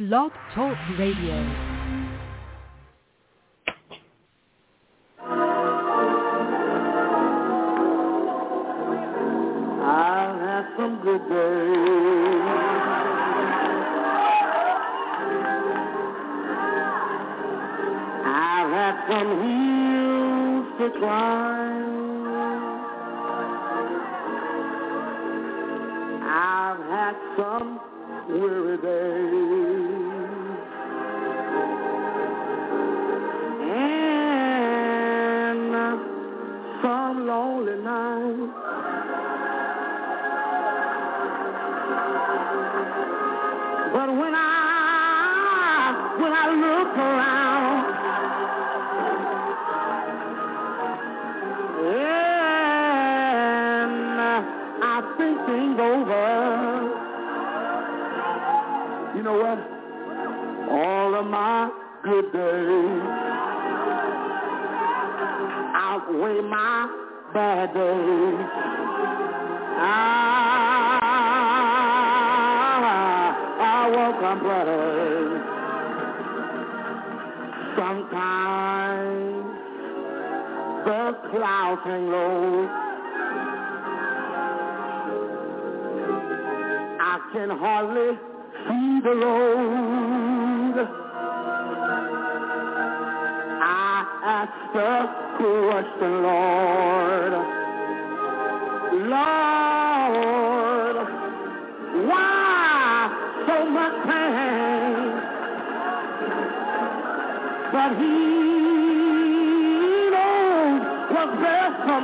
Blog Talk Radio. I've some good days. I've some hills to climb.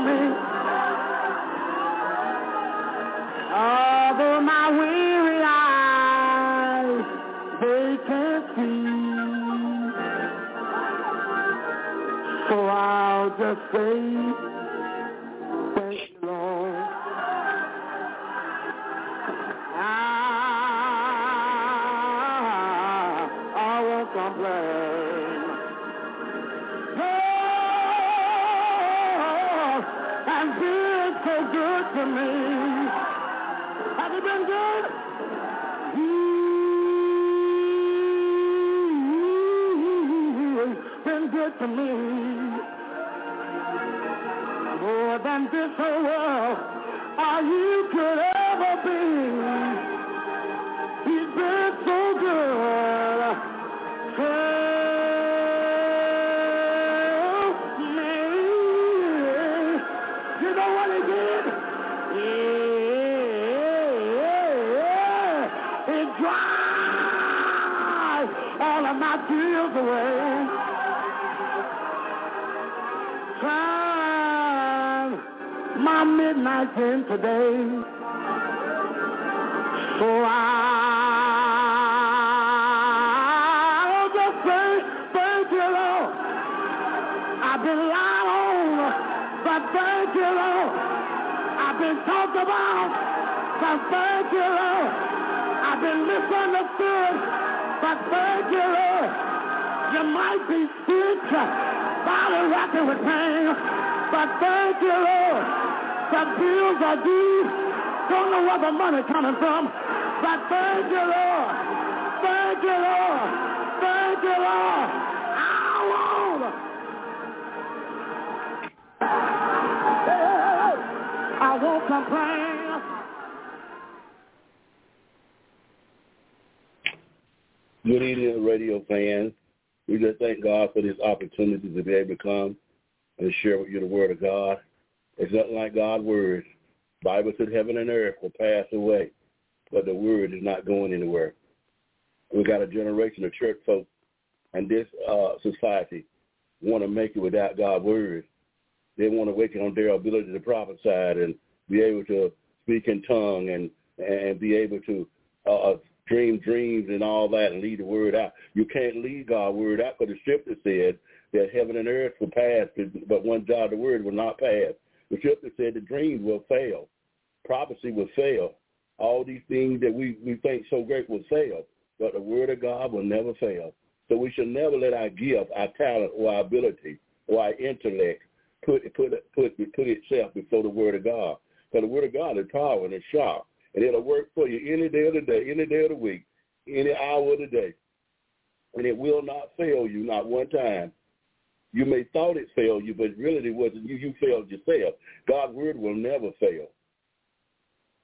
Me. Although my weary eyes they can't see, so I'll just say. Don't know where the money coming from, but thank you, Lord. Thank you, Lord. Thank you, Lord. I won't. I won't complain. Good evening, radio fans. We just thank God for this opportunity to be able to come and share with you the word of God. It's nothing like God's word. Bible said heaven and earth will pass away, but the word is not going anywhere. We got a generation of church folks and this uh, society want to make it without God's word. They want to wake on their ability to prophesy and be able to speak in tongue and and be able to uh, dream dreams and all that and lead the word out. You can't lead God's word out because the scripture said that heaven and earth will pass, but one jot of the word will not pass. The scripture said the dreams will fail. Prophecy will fail. All these things that we, we think so great will fail, but the word of God will never fail. So we should never let our gift, our talent, or our ability, or our intellect put put put put itself before the word of God. Because the word of God is power and it's sharp. And it'll work for you any day of the day, any day of the week, any hour of the day. and it will not fail you, not one time. You may thought it failed you, but really it wasn't you. You failed yourself. God's word will never fail.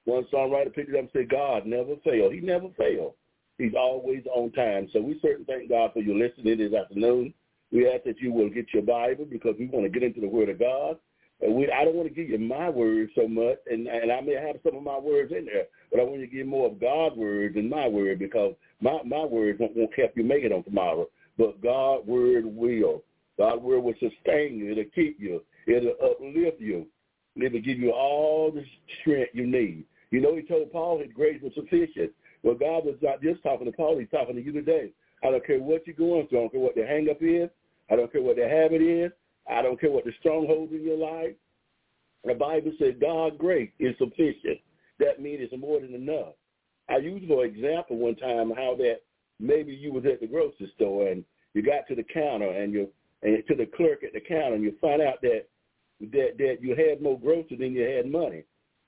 One songwriter picked it up and said, God never failed. He never failed. He's always on time. So we certainly thank God for your listening this afternoon. We ask that you will get your Bible because we want to get into the Word of God. And we, I don't want to give you my words so much, and, and I may have some of my words in there, but I want you to give more of God's words than my word because my, my words won't, won't help you make it on tomorrow. But God's word will. God's word will sustain you. It'll keep you. It'll uplift you. It'll give you all the strength you need. You know, he told Paul his grace was sufficient. Well, God was not just talking to Paul. He's talking to you today. I don't care what you're going through. I don't care what the hang-up is. I don't care what the habit is. I don't care what the strongholds in your life. The Bible says God's grace is sufficient. That means it's more than enough. I used for example one time how that maybe you was at the grocery store and you got to the counter and you and to the clerk at the counter and you find out that that that you had more groceries than you had money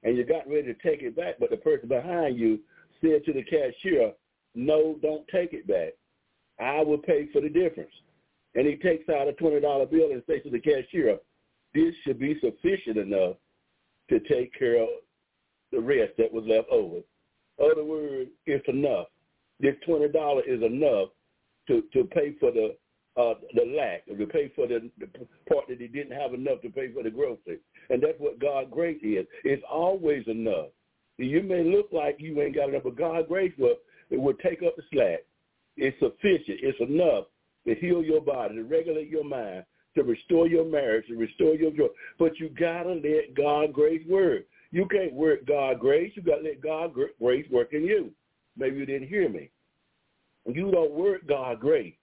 and you got ready to take it back, but the person behind you said to the cashier, "No, don't take it back. I will pay for the difference." And he takes out a twenty dollar bill and says to the cashier, "This should be sufficient enough to take care of the rest that was left over." Other words, it's enough. This twenty dollar is enough to to pay for the uh, the lack, or to pay for the, the part that he didn't have enough to pay for the groceries. And that's what God grace is. It's always enough. You may look like you ain't got enough, but God grace will it will take up the slack. It's sufficient. It's enough to heal your body, to regulate your mind, to restore your marriage, to restore your joy. But you gotta let God grace work. You can't work God grace. You got to let God grace work in you. Maybe you didn't hear me. You don't work God grace.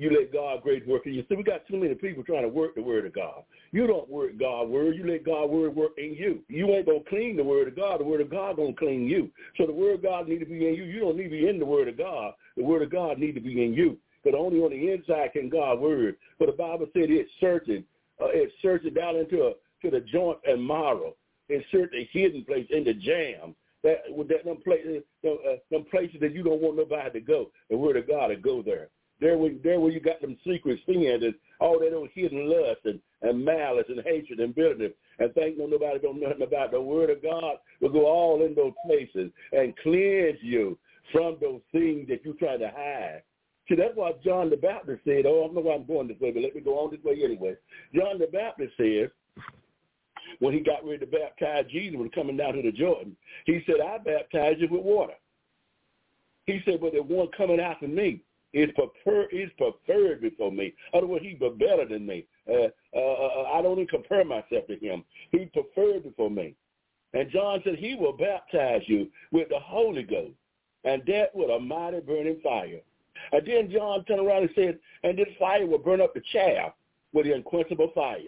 You let God great work in you. See, we got too many people trying to work the word of God. You don't work God word. You let God word work in you. You ain't gonna clean the word of God. The word of God gonna clean you. So the word of God need to be in you. You don't need to be in the word of God. The word of God need to be in you. But only on the inside can God word. But the Bible said it's searching. Uh, it's searching down into a, to the joint and marrow insert the hidden place in the jam. That with that them places, them, uh, them places that you don't want nobody to go. The word of God to go there. There where there where you got them secret sins and all that old hidden lust and, and malice and hatred and bitterness and think no nobody don't know nothing about the word of God will go all in those places and cleanse you from those things that you try to hide. See, that's why John the Baptist said, oh, I don't know why I'm going this way, but let me go on this way anyway. John the Baptist says, when he got ready to baptize Jesus when coming down to the Jordan, he said, I baptize you with water. He said, but the one coming after me is preferred, is preferred before me. Other words, he's better than me. Uh, uh, uh, I don't even compare myself to him. He preferred before me. And John said he will baptize you with the Holy Ghost and that with a mighty burning fire. And then John turned around and said, and this fire will burn up the chaff with the unquenchable fire.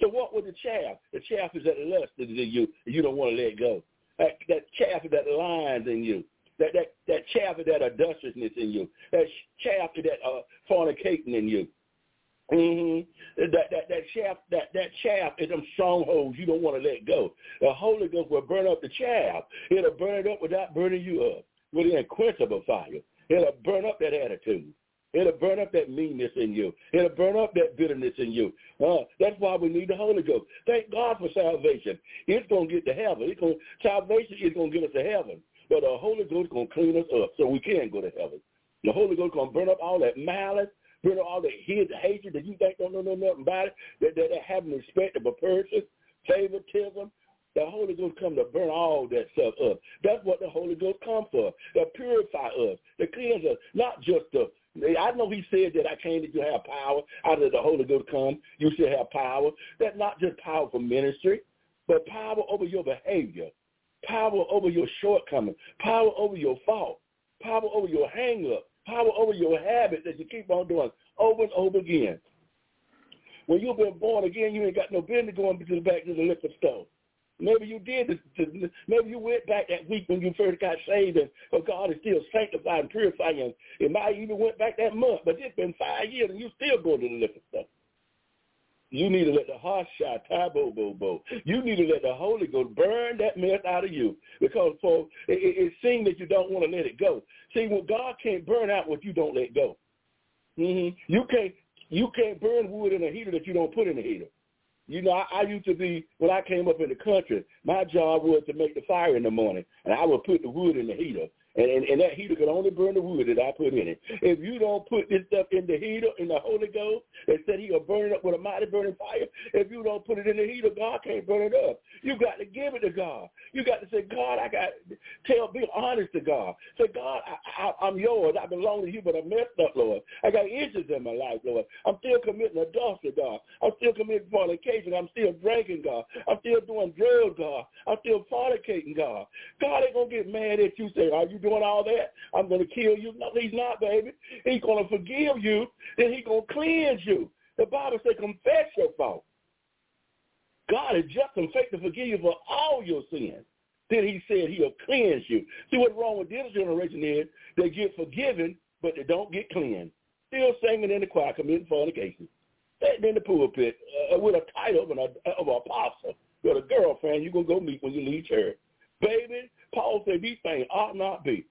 So what with the chaff? The chaff is that lust that in you, you don't want to let go. That, that chaff is that lines in you. That that that chaff is that adulterousness in you. That chaff is that uh, fornicating in you. Mm-hmm. That that that chaff that that chaff is them strongholds you don't want to let go. The Holy Ghost will burn up the chaff. It'll burn it up without burning you up with an unquenchable fire. It'll burn up that attitude. It'll burn up that meanness in you. It'll burn up that bitterness in you. Uh, that's why we need the Holy Ghost. Thank God for salvation. It's to get to heaven. It's gonna salvation is to get us to heaven. But the Holy Ghost going to clean us up so we can go to heaven. The Holy Ghost going to burn up all that malice, burn up all that hid, hatred that you think don't know nothing about it, that, that, that having respect of a person, favoritism, the Holy Ghost come to burn all that stuff up. That's what the Holy Ghost come for, to purify us, to cleanse us, not just to I know he said that I came that you have power. Out of the Holy Ghost come, you should have power. That's not just power for ministry, but power over your behavior, power over your shortcomings, power over your fault, power over your hang-up, power over your habit that you keep on doing over and over again. When you've been born again, you ain't got no business going to the back to the liquor store. Maybe you did. Maybe you went back that week when you first got saved, and God is still sanctifying purifying. It might even went back that month, but it's been five years, and you still go to the liquor stuff. You need to let the heart shot, bo bo bo. You need to let the Holy Ghost burn that mess out of you, because for it, it, it seems that you don't want to let it go. See, when God can't burn out what you don't let go. Mm-hmm. You can't you can't burn wood in a heater that you don't put in the heater. You know, I, I used to be when I came up in the country. My job was to make the fire in the morning, and I would put the wood in the heater. And, and, and that heater could only burn the wood that I put in it. If you don't put this stuff in the heater, in the Holy Ghost, and said he'll burn it up with a mighty burning fire, if you don't put it in the heater, God can't burn it up. You got to give it to God. You got to say, God, I got tell, be honest to God. Say, God, I, I, I'm yours. I belong to you, but I messed up, Lord. I got issues in my life, Lord. I'm still committing adultery, God. I'm still committing fornication. I'm still drinking, God. I'm still doing drugs, God. I'm still fornicating, God. God ain't gonna get mad at you. Say, are you doing all that? I'm gonna kill you. No, he's not, baby. He's gonna forgive you. Then he's gonna cleanse you. The Bible says, confess your fault. God is just and faith to forgive you for all your sins. Then he said he'll cleanse you. See what's wrong with this generation is they get forgiven, but they don't get cleansed. Still singing in the choir, committing fornication. Sitting in the pulpit uh, with a title of an, of an apostle. You're a girlfriend you're going to go meet when you leave church. Baby, Paul said these things ought not be.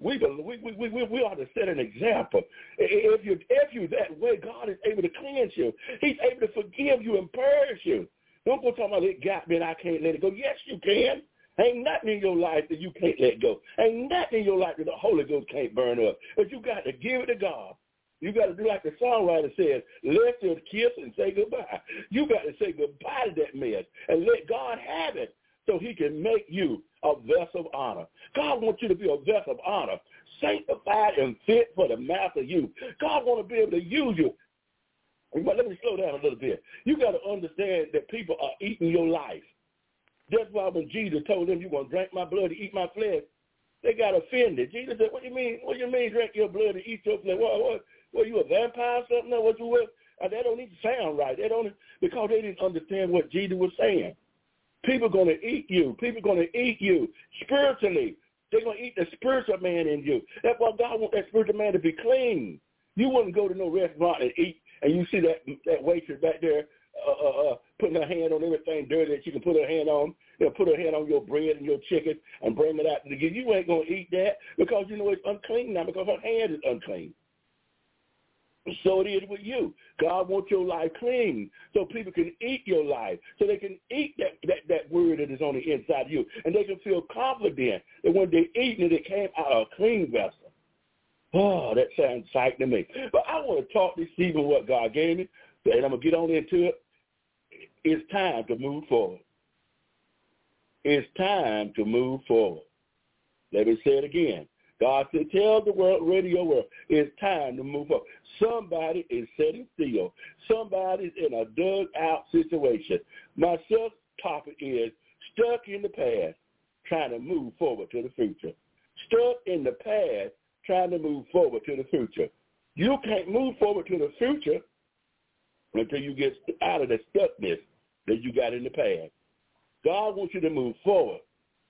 We, we, we, we, we ought to set an example. If you if you that way, God is able to cleanse you. He's able to forgive you and purge you. Don't go talking about it got me and I can't let it go. Yes, you can. Ain't nothing in your life that you can't let go. Ain't nothing in your life that the Holy Ghost can't burn up. But you got to give it to God. You got to do like the songwriter says, let your kiss and say goodbye. You got to say goodbye to that mess and let God have it so he can make you a vessel of honor. God wants you to be a vessel of honor, sanctified and fit for the master use. God wants to be able to use you. But let me slow down a little bit. You got to understand that people are eating your life. That's why when Jesus told them, you're going to drink my blood and eat my flesh, they got offended. Jesus said, what do you mean? What do you mean drink your blood and eat your flesh? What, what, what you a vampire or something? What you with? Uh, that don't even sound right. They don't because they didn't understand what Jesus was saying. People are going to eat you. People are going to eat you spiritually. They're going to eat the spiritual man in you. That's why God wants that spiritual man to be clean. You wouldn't go to no restaurant and eat, and you see that that waitress back there uh, uh, uh, putting her hand on everything dirty that she can put her hand on. You know, put her hand on your bread and your chicken and bring it out to you. You ain't going to eat that because you know it's unclean now because her hand is unclean. So it is with you. God wants your life clean so people can eat your life, so they can eat that, that, that word that is on the inside of you, and they can feel confident that when they're eating it, it came out of a clean vessel. Oh, that sounds exciting to me. But I want to talk this evening what God gave me, and I'm going to get on into it. It's time to move forward. It's time to move forward. Let me say it again. God said, tell the world, radio world, it's time to move up. Somebody is sitting still. Somebody's in a dug out situation. My subtopic is stuck in the past, trying to move forward to the future. Stuck in the past, trying to move forward to the future. You can't move forward to the future until you get out of the stuckness that you got in the past. God wants you to move forward.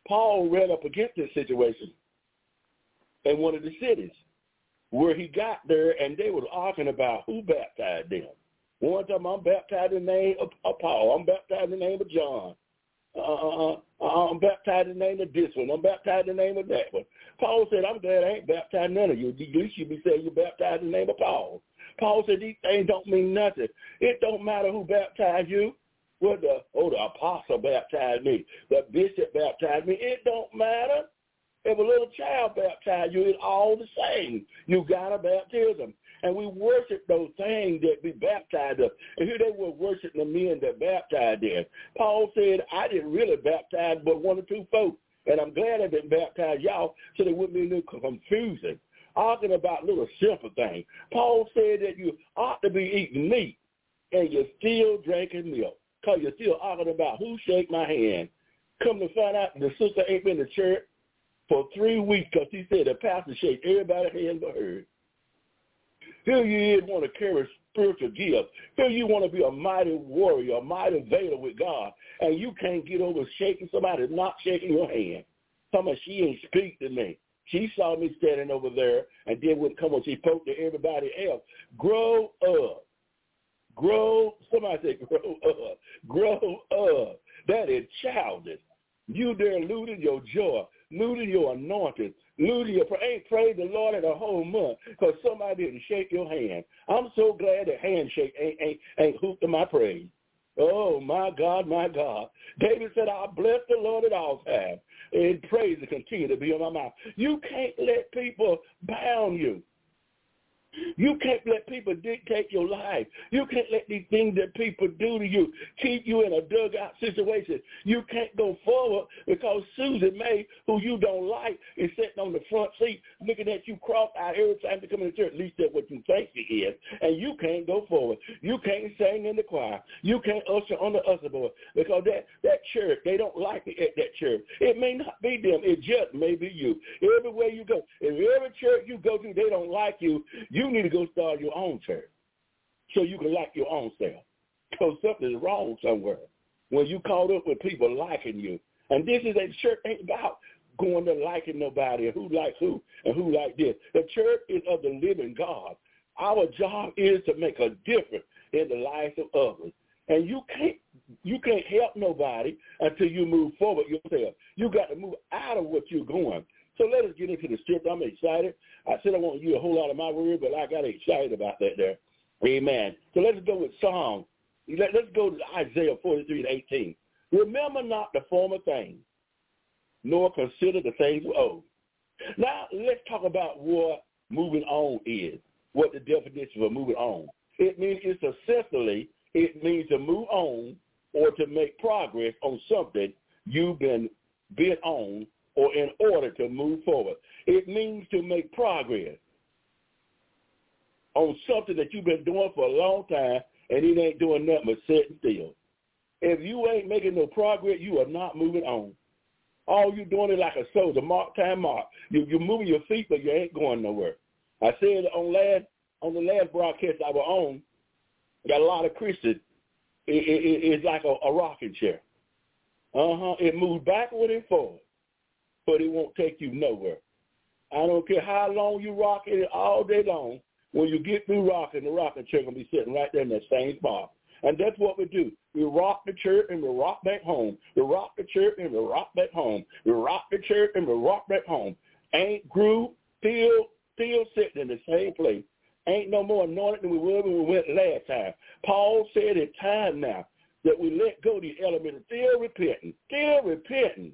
Paul ran up against this situation in one of the cities where he got there and they were arguing about who baptized them. One time I'm baptized in the name of, of Paul. I'm baptized in the name of John. Uh, I'm baptized in the name of this one. I'm baptized in the name of that one. Paul said, I'm glad I ain't baptized none of you. You be saying you're baptized in the name of Paul. Paul said these things don't mean nothing. It don't matter who baptized you. Whether the, oh, the apostle baptized me. The bishop baptized me. It don't matter. If a little child baptized you, it's all the same. You got a baptism. And we worship those things that we baptized us. And here they were worshiping the men that baptized them. Paul said, I didn't really baptize but one or two folks. And I'm glad I didn't baptize y'all so there wouldn't be no confusion. Arguing about little simple things. Paul said that you ought to be eating meat and you're still drinking milk because you're still arguing about who shake my hand. Come to find out the sister ain't been to church for three weeks because he said the pastor shake everybody's hand but hers. Here you is want to carry spiritual gifts. Here you want to be a mighty warrior, a mighty vader with God, and you can't get over shaking somebody not shaking your hand. Somebody she ain't speak to me. She saw me standing over there and then would come when she spoke to everybody else. Grow up. Grow, somebody say grow up. Grow up. That is childish. You there losing your joy losing your anointing, losing your praise. Ain't prayed the Lord in a whole month because somebody didn't shake your hand. I'm so glad that handshake ain't ain't ain't hooped to my praise. Oh my God, my God. David said, I'll bless the Lord at all times. And praise to continue to be on my mouth. You can't let people bound you. You can't let people dictate your life. You can't let these things that people do to you keep you in a dugout situation. You can't go forward because Susan May, who you don't like, is sitting on the front seat looking at you cross-eyed every time you come into church. At least that's what you think she is. And you can't go forward. You can't sing in the choir. You can't usher on the usher board because that, that church, they don't like it at that church. It may not be them. It just may be you. Everywhere you go, if every church you go to, they don't like you, you you need to go start your own church so you can like your own self. Because something is wrong somewhere when you caught up with people liking you. And this is a church ain't about going to liking nobody and who likes who and who like this. The church is of the living God. Our job is to make a difference in the lives of others. And you can't you can't help nobody until you move forward yourself. You got to move out of what you're going. So let us get into the script. I'm excited. I said I want you a whole lot of my word, but I got excited about that there. Amen. So let's go with Psalm. Let, us go to Isaiah 43 and 18. Remember not the former things, nor consider the things old. Now let's talk about what moving on is, what the definition of moving on. It means it's essentially, it means to move on or to make progress on something you've been bent on or in order to move forward. It means to make progress on something that you've been doing for a long time and it ain't doing nothing but sitting still. If you ain't making no progress, you are not moving on. All you're doing is like a soldier, mark time mark. You, you're moving your feet, but you ain't going nowhere. I said on last on the last broadcast I was on, got a lot of Christians. It, it, it's like a, a rocking chair. Uh huh. It moves backward and forward but it won't take you nowhere. I don't care how long you rock it all day long. When you get through rocking, the rocking chair gonna be sitting right there in that same spot. And that's what we do. We rock the church and we rock back home. We rock the church and we rock back home. We rock the church and we rock back home. Ain't grew, still, still sitting in the same place. Ain't no more anointed than we were when we went last time. Paul said it's time now that we let go of the element of still repenting, still repenting,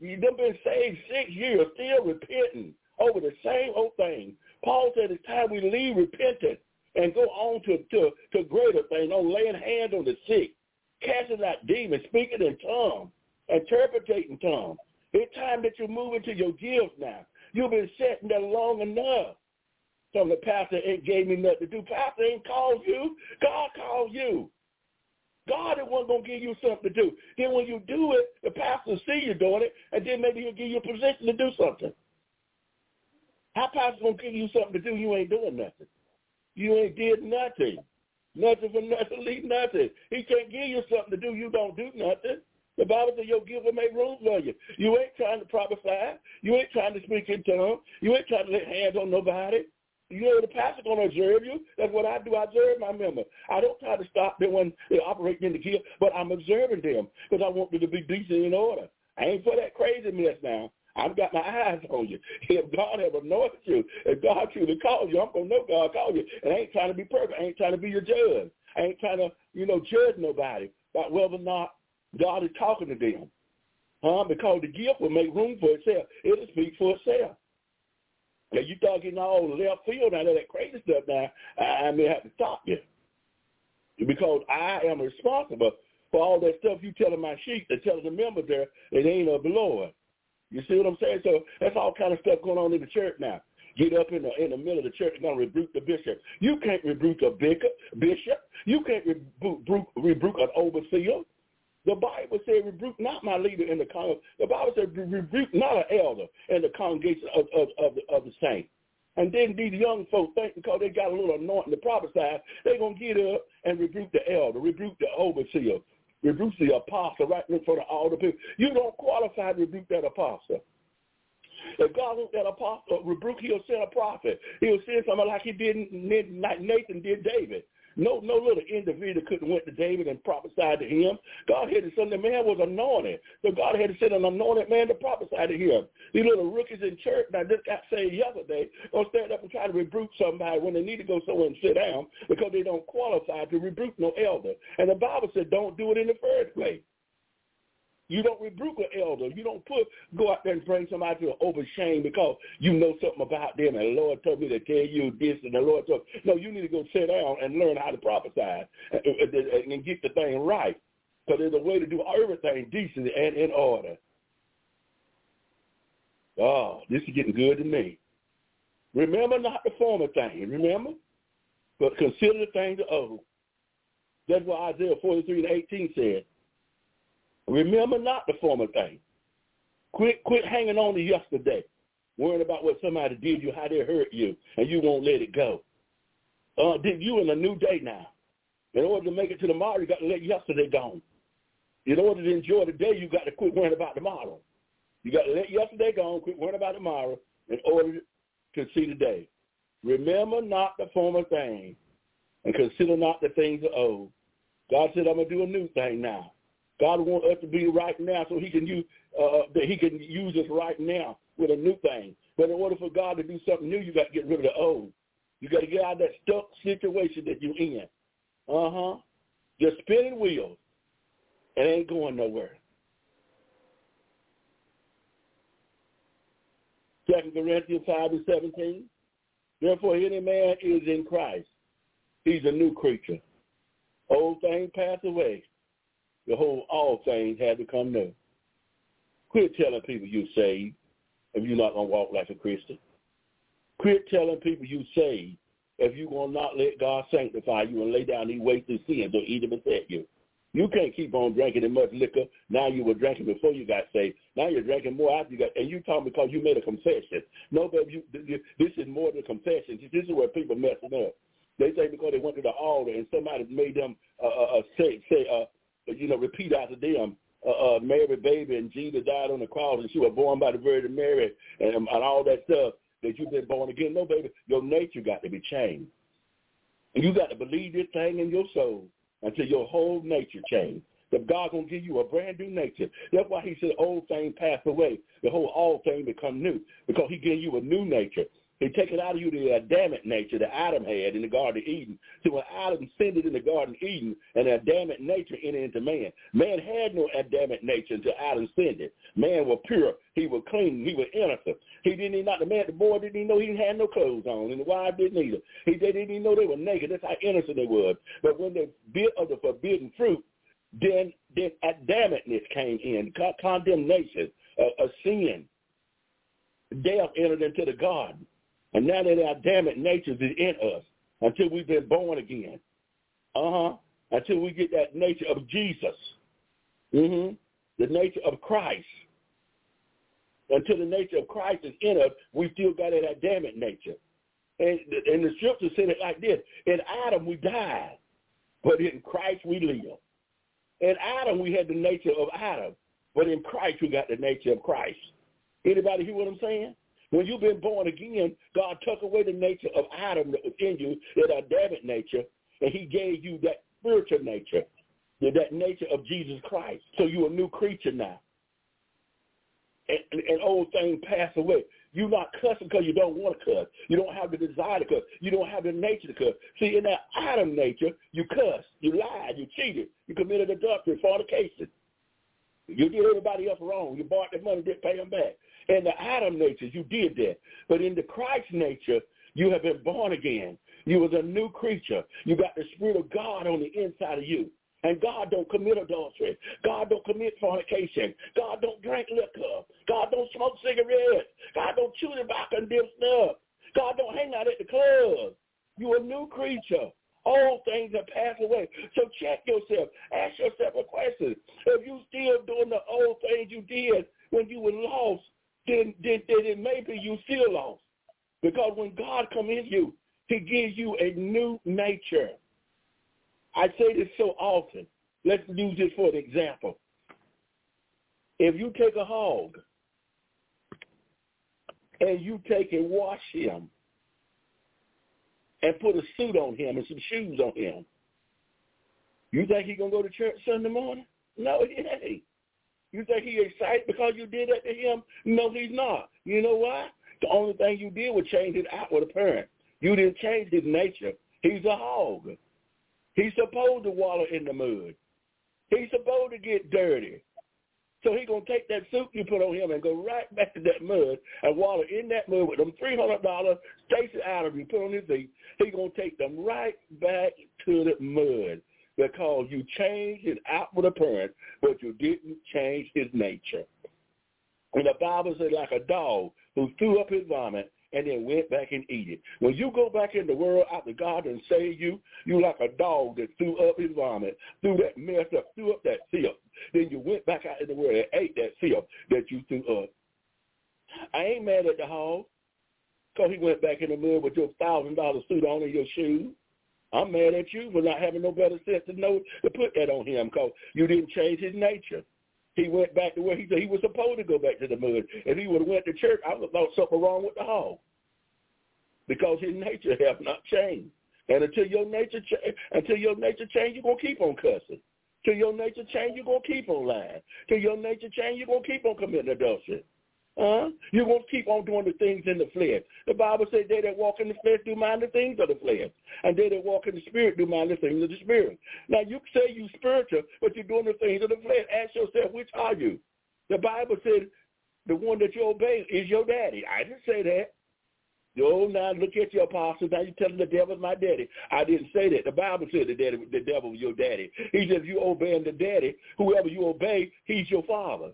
You've been saved six years, still repenting over the same old thing. Paul said it's time we leave repentance and go on to, to, to greater things, on laying hands on the sick, casting out demons, speaking in tongues, interpreting tongues. It's time that you move into your gifts now. You've been sitting there long enough. Of the pastor ain't gave me nothing to do. Pastor ain't called you. God called you. God is one going to give you something to do. Then when you do it, the pastor will see you doing it, and then maybe he'll give you a position to do something. How pastor going to give you something to do? You ain't doing nothing. You ain't did nothing. Nothing for nothing, leave nothing. He can't give you something to do. You don't do nothing. The Bible says your gift will make room for you. You ain't trying to prophesy. You ain't trying to speak in tongues. You ain't trying to lay hands on nobody. You know, the pastor's going to observe you. That's what I do. I observe my members. I don't try to stop them when they're operating in the gift, but I'm observing them because I want them to be decent in order. I ain't for that crazy mess now. I've got my eyes on you. If God have anointed you, if God truly called you, I'm going to know God called you. And I ain't trying to be perfect. I ain't trying to be your judge. I ain't trying to, you know, judge nobody about whether or not God is talking to them. Huh? Because the gift will make room for itself. It'll speak for itself. Now you getting all left field out of that crazy stuff now, I, I may have to stop you. Because I am responsible for all that stuff you telling my sheep, that telling the members there, it ain't of the Lord. You see what I'm saying? So that's all kind of stuff going on in the church now. Get up in the in the middle of the church and gonna rebuke the bishop. You can't rebuke a bishop. You can't rebuke, rebuke an overseer. The Bible said, rebuke not my leader in the con. The Bible said, rebuke not an elder in the congregation of, of, of, the, of the saints. And then these young folks think because they got a little anointing to prophesy, they're going to get up and rebuke the elder, rebuke the overseer, rebuke the apostle right in front of all the people. You don't qualify to rebuke that apostle. If God wants that apostle rebuke, he'll send a prophet. He'll send somebody like he did like Nathan did David. No, no little individual couldn't went to David and prophesied to him. God had to send the man was anointed. So God had to send an anointed man to prophesy to him. These little rookies in church now just got saved yesterday gonna stand up and try to rebuke somebody when they need to go somewhere and sit down because they don't qualify to rebuke no elder. And the Bible said don't do it in the first place. You don't rebuke an elder. You don't put go out there and bring somebody to over shame because you know something about them and the Lord told me to tell you this and the Lord told No, you need to go sit down and learn how to prophesy and, and get the thing right. Because there's a way to do everything decently and in order. Oh, this is getting good to me. Remember not the former thing, remember? But consider the things of old. That's what Isaiah 43 and 18 said. Remember not the former thing. Quit quit hanging on to yesterday, worrying about what somebody did you, how they hurt you, and you won't let it go. Uh, did you in a new day now? In order to make it to tomorrow, you got to let yesterday go. In order to enjoy the day, you got to quit worrying about tomorrow. You got to let yesterday go, quit worrying about tomorrow in order to see today. Remember not the former thing, and consider not the things of old. God said, I'm going to do a new thing now. God wants us to be right now so he can use uh, that he can use us right now with a new thing. But in order for God to do something new, you got to get rid of the old. You got to get out of that stuck situation that you're in. Uh-huh. Just spinning wheels. It ain't going nowhere. Second Corinthians 5 and 17. Therefore, any man is in Christ. He's a new creature. Old things pass away. Behold, all things have become new. Quit telling people you saved if you're not to walk like a Christian. Quit telling people you saved if you're to not let God sanctify you and lay down these wasted sins or eat them and set you. You can't keep on drinking as much liquor. Now you were drinking before you got saved. Now you're drinking more after you got, and you talking because you made a confession. No, but you, this is more than confession. This is where people messing up. They say because they went to the altar and somebody made them uh, uh, uh say say uh, you know repeat after them. Uh, uh, Mary, baby, and Jesus died on the cross, and she was born by the Virgin Mary, and, and all that stuff that you've been born again. No, baby, your nature got to be changed. And you got to believe this thing in your soul until your whole nature change. That God's gonna give you a brand new nature. That's why he said old things pass away. The whole all thing become new. Because he gave you a new nature. He taken out of you the Adamic nature that Adam had in the Garden of Eden. So when Adam sinned in the Garden of Eden, an Adamic nature entered into man. Man had no Adamic nature until Adam sinned it. Man was pure. He was clean. He was innocent. He didn't even, not the man, the boy didn't even know he had no clothes on, and the wife didn't either. He they didn't even know they were naked. That's how innocent they were. But when they bit of the forbidden fruit, then then Adamicness came in, condemnation, a, a sin. Death entered into the garden. And now that our Adamic nature is in us until we've been born again. Uh-huh. Until we get that nature of Jesus. Mm-hmm. The nature of Christ. Until the nature of Christ is in us, we still got that Adamic nature. And, and the scripture said it like this. In Adam we died, but in Christ we live. In Adam we had the nature of Adam, but in Christ we got the nature of Christ. Anybody hear what I'm saying? When you've been born again, God took away the nature of Adam that was in you, that Adamic nature, and he gave you that spiritual nature, that nature of Jesus Christ. So you're a new creature now. And, and, and old things pass away. You're not cussing because you don't want to cuss. You don't have the desire to cuss. You don't have the nature to cuss. See, in that Adam nature, you cuss, you lied, you cheated, you committed adultery, fornication. You did everybody else wrong. You bought their money, didn't pay them back. In the Adam nature, you did that. But in the Christ nature, you have been born again. You was a new creature. You got the Spirit of God on the inside of you. And God don't commit adultery. God don't commit fornication. God don't drink liquor. God don't smoke cigarettes. God don't chew tobacco and dip stuff. God don't hang out at the club. You're a new creature. All things have passed away. So check yourself. Ask yourself a question. If you still doing the old things you did when you were lost, then, then, then it may be you feel lost. Because when God come in you, he gives you a new nature. I say this so often. Let's use this for an example. If you take a hog and you take and wash him and put a suit on him and some shoes on him. You think he gonna go to church Sunday morning? No, he ain't. You think he excited because you did that to him? No, he's not. You know why? The only thing you did was change his outward appearance. You didn't change his nature. He's a hog. He's supposed to wallow in the mud. He's supposed to get dirty. So he's gonna take that suit you put on him and go right back to that mud and wallow in that mud with them three hundred dollar Stacy Adams you put on his feet. He's gonna take them right back to the mud because you changed his outward appearance, but you didn't change his nature. And the Bible says like a dog who threw up his vomit and then went back and eat it. When you go back in the world after God and say you, you like a dog that threw up his vomit, threw that mess up, threw up that filth. Then you went back out in the world and ate that filth that you threw up. I ain't mad at the hog because he went back in the mud with your thousand dollar suit on and your shoes. I'm mad at you for not having no better sense to know to put that on him because you didn't change his nature. He went back to where he he was supposed to go back to the mud. If he would have went to church, I would have thought something wrong with the hog because his nature have not changed. And until your nature change, until your nature change, you're gonna keep on cussing. Till your nature change, you're gonna keep on lying. Till your nature change, you're gonna keep on committing adultery. Uh, you're going to keep on doing the things in the flesh. The Bible says they that walk in the flesh do mind the things of the flesh. And they that walk in the spirit do mind the things of the spirit. Now, you say you spiritual, but you're doing the things of the flesh. Ask yourself, which are you? The Bible said the one that you obey is your daddy. I didn't say that. Yo, now look at your apostles. Now you're telling the devil's my daddy. I didn't say that. The Bible said the daddy, the devil was your daddy. He said if you obeying the daddy, whoever you obey, he's your father.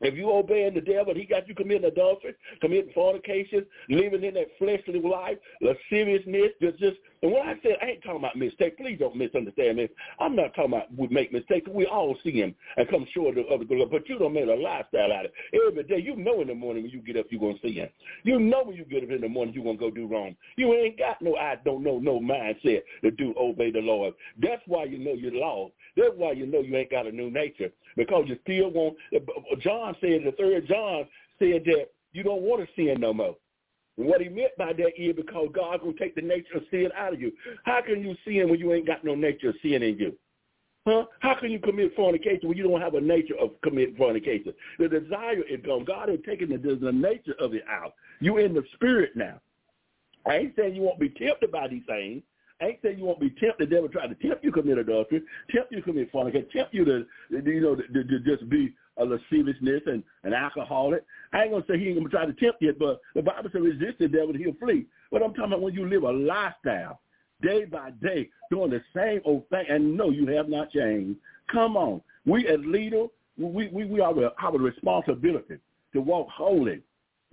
If you obeying the devil, he got you committing adultery, committing fornication, living in that fleshly life, lasciviousness, just, just and when I said I ain't talking about mistake, please don't misunderstand me. I'm not talking about we make mistakes. We all see him and come short of the glory, but you don't make a lifestyle out of it. Every day, you know in the morning when you get up, you're to see him. You know when you get up in the morning, you're to go do wrong. You ain't got no I don't know, no mindset to do obey the Lord. That's why you know you're lost. That's why you know you ain't got a new nature because you still want. John said, the third John said that you don't want to sin no more. And what he meant by that is because God will take the nature of sin out of you. How can you sin when you ain't got no nature of sin in you? Huh? How can you commit fornication when you don't have a nature of committing fornication? The desire is gone. God has taken the, the nature of it out. You in the spirit now. I ain't saying you won't be tempted by these things. I ain't saying you won't be tempted. The devil try to tempt you to commit adultery, tempt you to commit fornication, tempt you to, you know, to, to just be a lasciviousness and an alcoholic. I ain't gonna say he ain't gonna try to tempt you, but the Bible says resist the devil, and he'll flee. But I'm talking about when you live a lifestyle, day by day, doing the same old thing, and no, you have not changed. Come on, we as leaders, we we we are our responsibility to walk holy.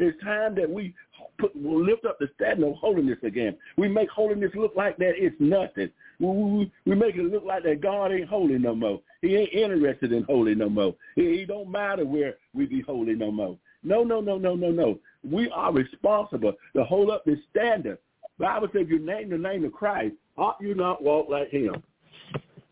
It's time that we put, lift up the standard of holiness again. We make holiness look like that it's nothing. We, we, make it look like that God ain't holy no more. He ain't interested in holy no more. He, he don't matter where we be holy no more. No, no, no, no, no, no. We are responsible to hold up this standard. Bible says, you name the name of Christ, ought you not walk like him?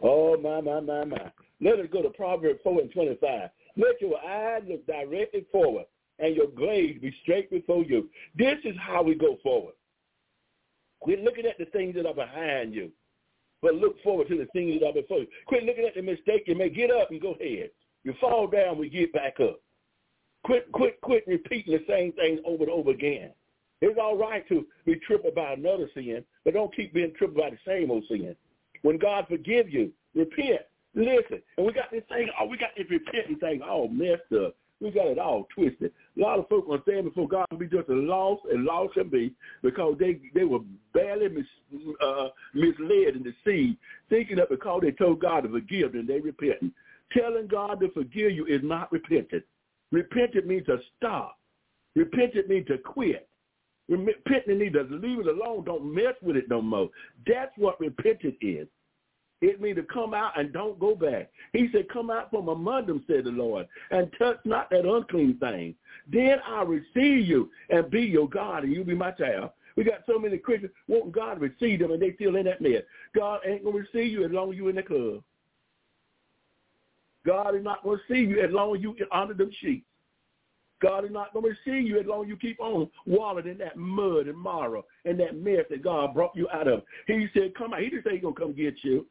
Oh, my, my, my, my. Let us go to Proverbs 4 and 25. Let your eyes look directly forward and your gaze be straight before you. This is how we go forward. Quit looking at the things that are behind you, but look forward to the things that are before you. Quit looking at the mistake you may. Get up and go ahead. You fall down, we get back up. Quit, quit, quit repeating the same thing over and over again. It's all right to be tripped by another sin, but don't keep being tripped by the same old sin. When God forgive you, repent. Listen, and we got this thing, oh, we got this repenting thing all messed up. We got it all twisted. A lot of folks are stand before God and be just lost and lost can be because they they were badly mis, uh, misled and deceived, thinking that because they told God to forgive them, they repenting. Telling God to forgive you is not repentant. Repentant means to stop. Repentant means to quit. Repentant means to leave it alone. Don't mess with it no more. That's what repentant is. It means to come out and don't go back. He said, come out from among them, said the Lord, and touch not that unclean thing. Then I'll receive you and be your God, and you'll be my child. We got so many Christians wanting God to receive them, and they still in that mess. God ain't going to receive you as long as you're in the club. God is not going to see you as long as you under them sheets. God is not going to see you as long as you keep on wallowing in that mud and mire and that mess that God brought you out of. He said, come out. He didn't say he's going to come get you.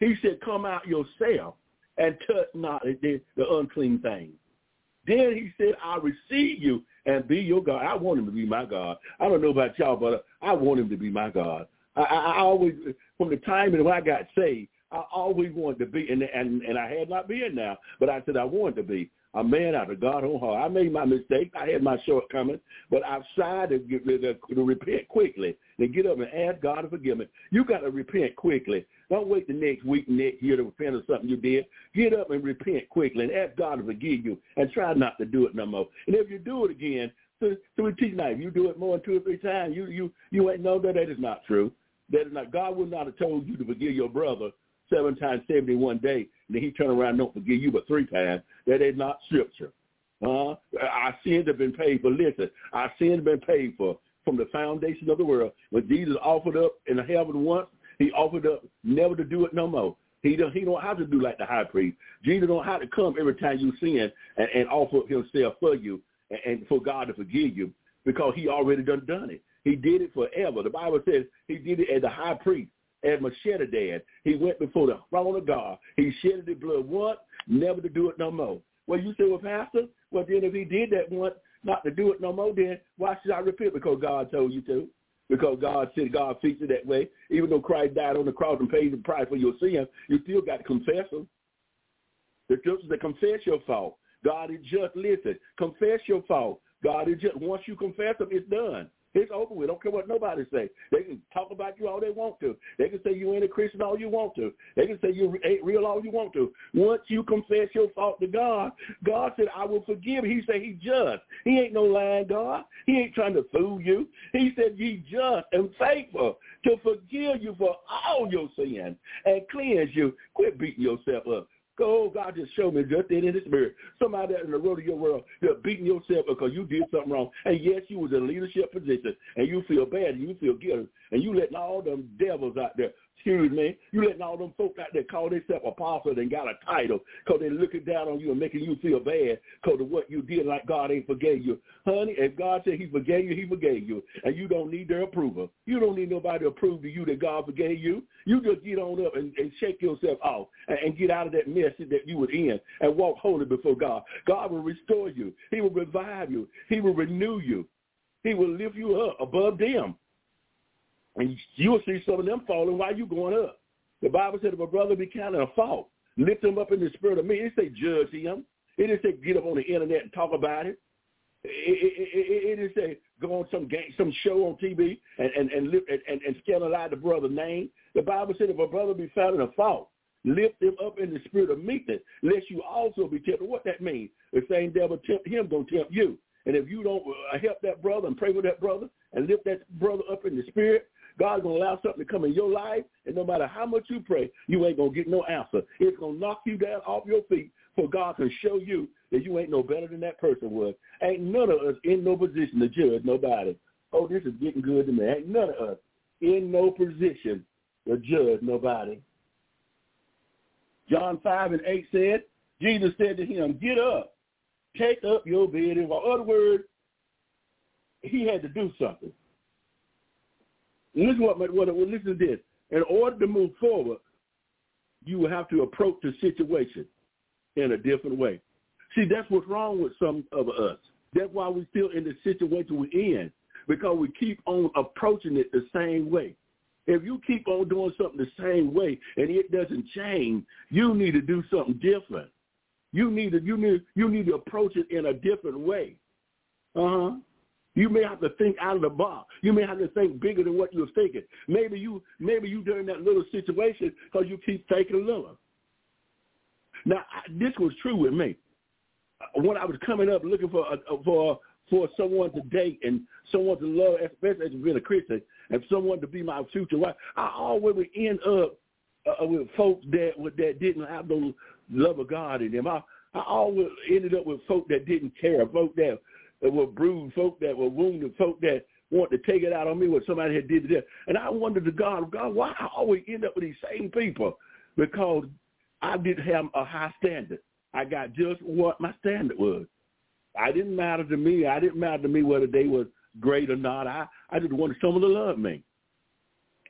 He said, come out yourself and touch not the, the unclean thing. Then he said, I'll receive you and be your God. I want him to be my God. I don't know about y'all, but I want him to be my God. I, I, I always, from the time when I got saved, I always wanted to be, and and and I had not been now, but I said I wanted to be a man out of God's own heart. I made my mistake. I had my shortcomings, but I've tried to, get, to, to repent quickly and get up and ask God to forgive me. You got to repent quickly. Don't wait the next week, next year to repent of something you did. Get up and repent quickly and ask God to forgive you and try not to do it no more. And if you do it again, so, so we teach now, if you do it more than two or three times, you you you ain't know that that is not true. That is not God would not have told you to forgive your brother seven times seventy one day, and then he turn around and don't forgive you but three times. That is not scripture. Uh, our sins have been paid for. Listen, our sins have been paid for from the foundation of the world. When Jesus offered up in heaven once, he offered up never to do it no more. He don't, he don't have to do like the high priest. Jesus don't have to come every time you sin and, and offer himself for you and, and for God to forgive you because he already done done it. He did it forever. The Bible says he did it as the high priest as Melchizedek. He went before the throne of God. He shedded his blood once, never to do it no more. Well, you say, well, Pastor, well, then if he did that once, not to do it no more, then why should I repent? Because God told you to. Because God said God fixed it that way. Even though Christ died on the cross and paid the price for your sins, you still got to confess them. The truth is to confess your fault. God is just, listen, confess your fault. God is just, once you confess them, it's done. It's over with. Don't care what nobody say. They can talk about you all they want to. They can say you ain't a Christian all you want to. They can say you ain't real all you want to. Once you confess your fault to God, God said, I will forgive. He said he just. He ain't no lying God. He ain't trying to fool you. He said he just and faithful to forgive you for all your sin and cleanse you. Quit beating yourself up. Oh, God just showed me just in the spirit. Somebody out in the road of your world, you're beating yourself because you did something wrong. And yes, you was in a leadership position and you feel bad and you feel guilty. And you letting all them devils out there excuse me, you letting all them folk out there call themselves apostles and got a title because they're looking down on you and making you feel bad because of what you did like God ain't forgave you. Honey, if God said he forgave you, he forgave you. And you don't need their approval. You don't need nobody to prove to you that God forgave you. You just get on up and, and shake yourself off and, and get out of that mess that you were in and walk holy before God. God will restore you. He will revive you. He will renew you. He will lift you up above them. And you'll see some of them falling while you're going up. The Bible said if a brother be counting a fault, lift him up in the spirit of me. It say judge him. It didn't say get up on the internet and talk about it. It, it, it, it didn't say go on some game, some show on TV and and and, lift, and, and, and scandalize the brother's name. The Bible said if a brother be found in a fault, lift him up in the spirit of meekness, lest you also be tempted. What that means? The same devil tempt him, gonna tempt you. And if you don't uh, help that brother and pray for that brother and lift that brother up in the spirit, God's going to allow something to come in your life, and no matter how much you pray, you ain't going to get no answer. It's going to knock you down off your feet for God can show you that you ain't no better than that person was. Ain't none of us in no position to judge nobody. Oh, this is getting good to me. Ain't none of us in no position to judge nobody. John 5 and 8 said, Jesus said to him, get up, take up your bed. In other words, he had to do something. Listen what, what, what listen to this. In order to move forward, you will have to approach the situation in a different way. See, that's what's wrong with some of us. That's why we're still in the situation we're in, because we keep on approaching it the same way. If you keep on doing something the same way and it doesn't change, you need to do something different. You need to you need you need to approach it in a different way. Uh huh. You may have to think out of the box. You may have to think bigger than what you're thinking. Maybe you maybe you during that little situation because you keep thinking little. Now this was true with me. When I was coming up looking for a, for for someone to date and someone to love, especially as being a Christian, and someone to be my future wife, I always would end up uh, with folks that that didn't have no love of God in them. I I always ended up with folk that didn't care, folk that that were bruised, folk that were wounded, folk that want to take it out on me what somebody had did to them. And I wondered to God, God, why I always end up with these same people? Because I didn't have a high standard. I got just what my standard was. I didn't matter to me. I didn't matter to me whether they was great or not. I, I just wanted someone to love me.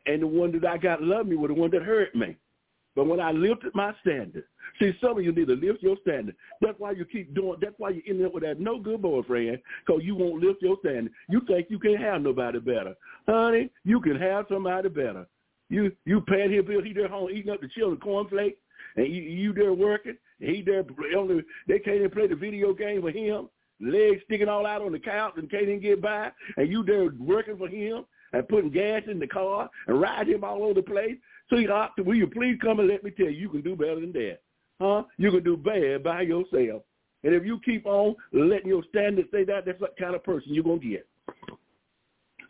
And the one that I got loved me was the one that hurt me. But when I lifted my standard, see, some of you need to lift your standard. That's why you keep doing, that's why you end up with that no good boyfriend, because you won't lift your standard. You think you can't have nobody better. Honey, you can have somebody better. You you paying his bill, he there home eating up the children cornflakes, and you, you there working, and he there only they can't even play the video game for him, legs sticking all out on the couch and can't even get by, and you there working for him and putting gas in the car and riding him all over the place. So you Sweetheart, will you please come and let me tell you, you can do better than that. Huh? You can do bad by yourself. And if you keep on letting your standards say that, that's what kind of person you're going to get.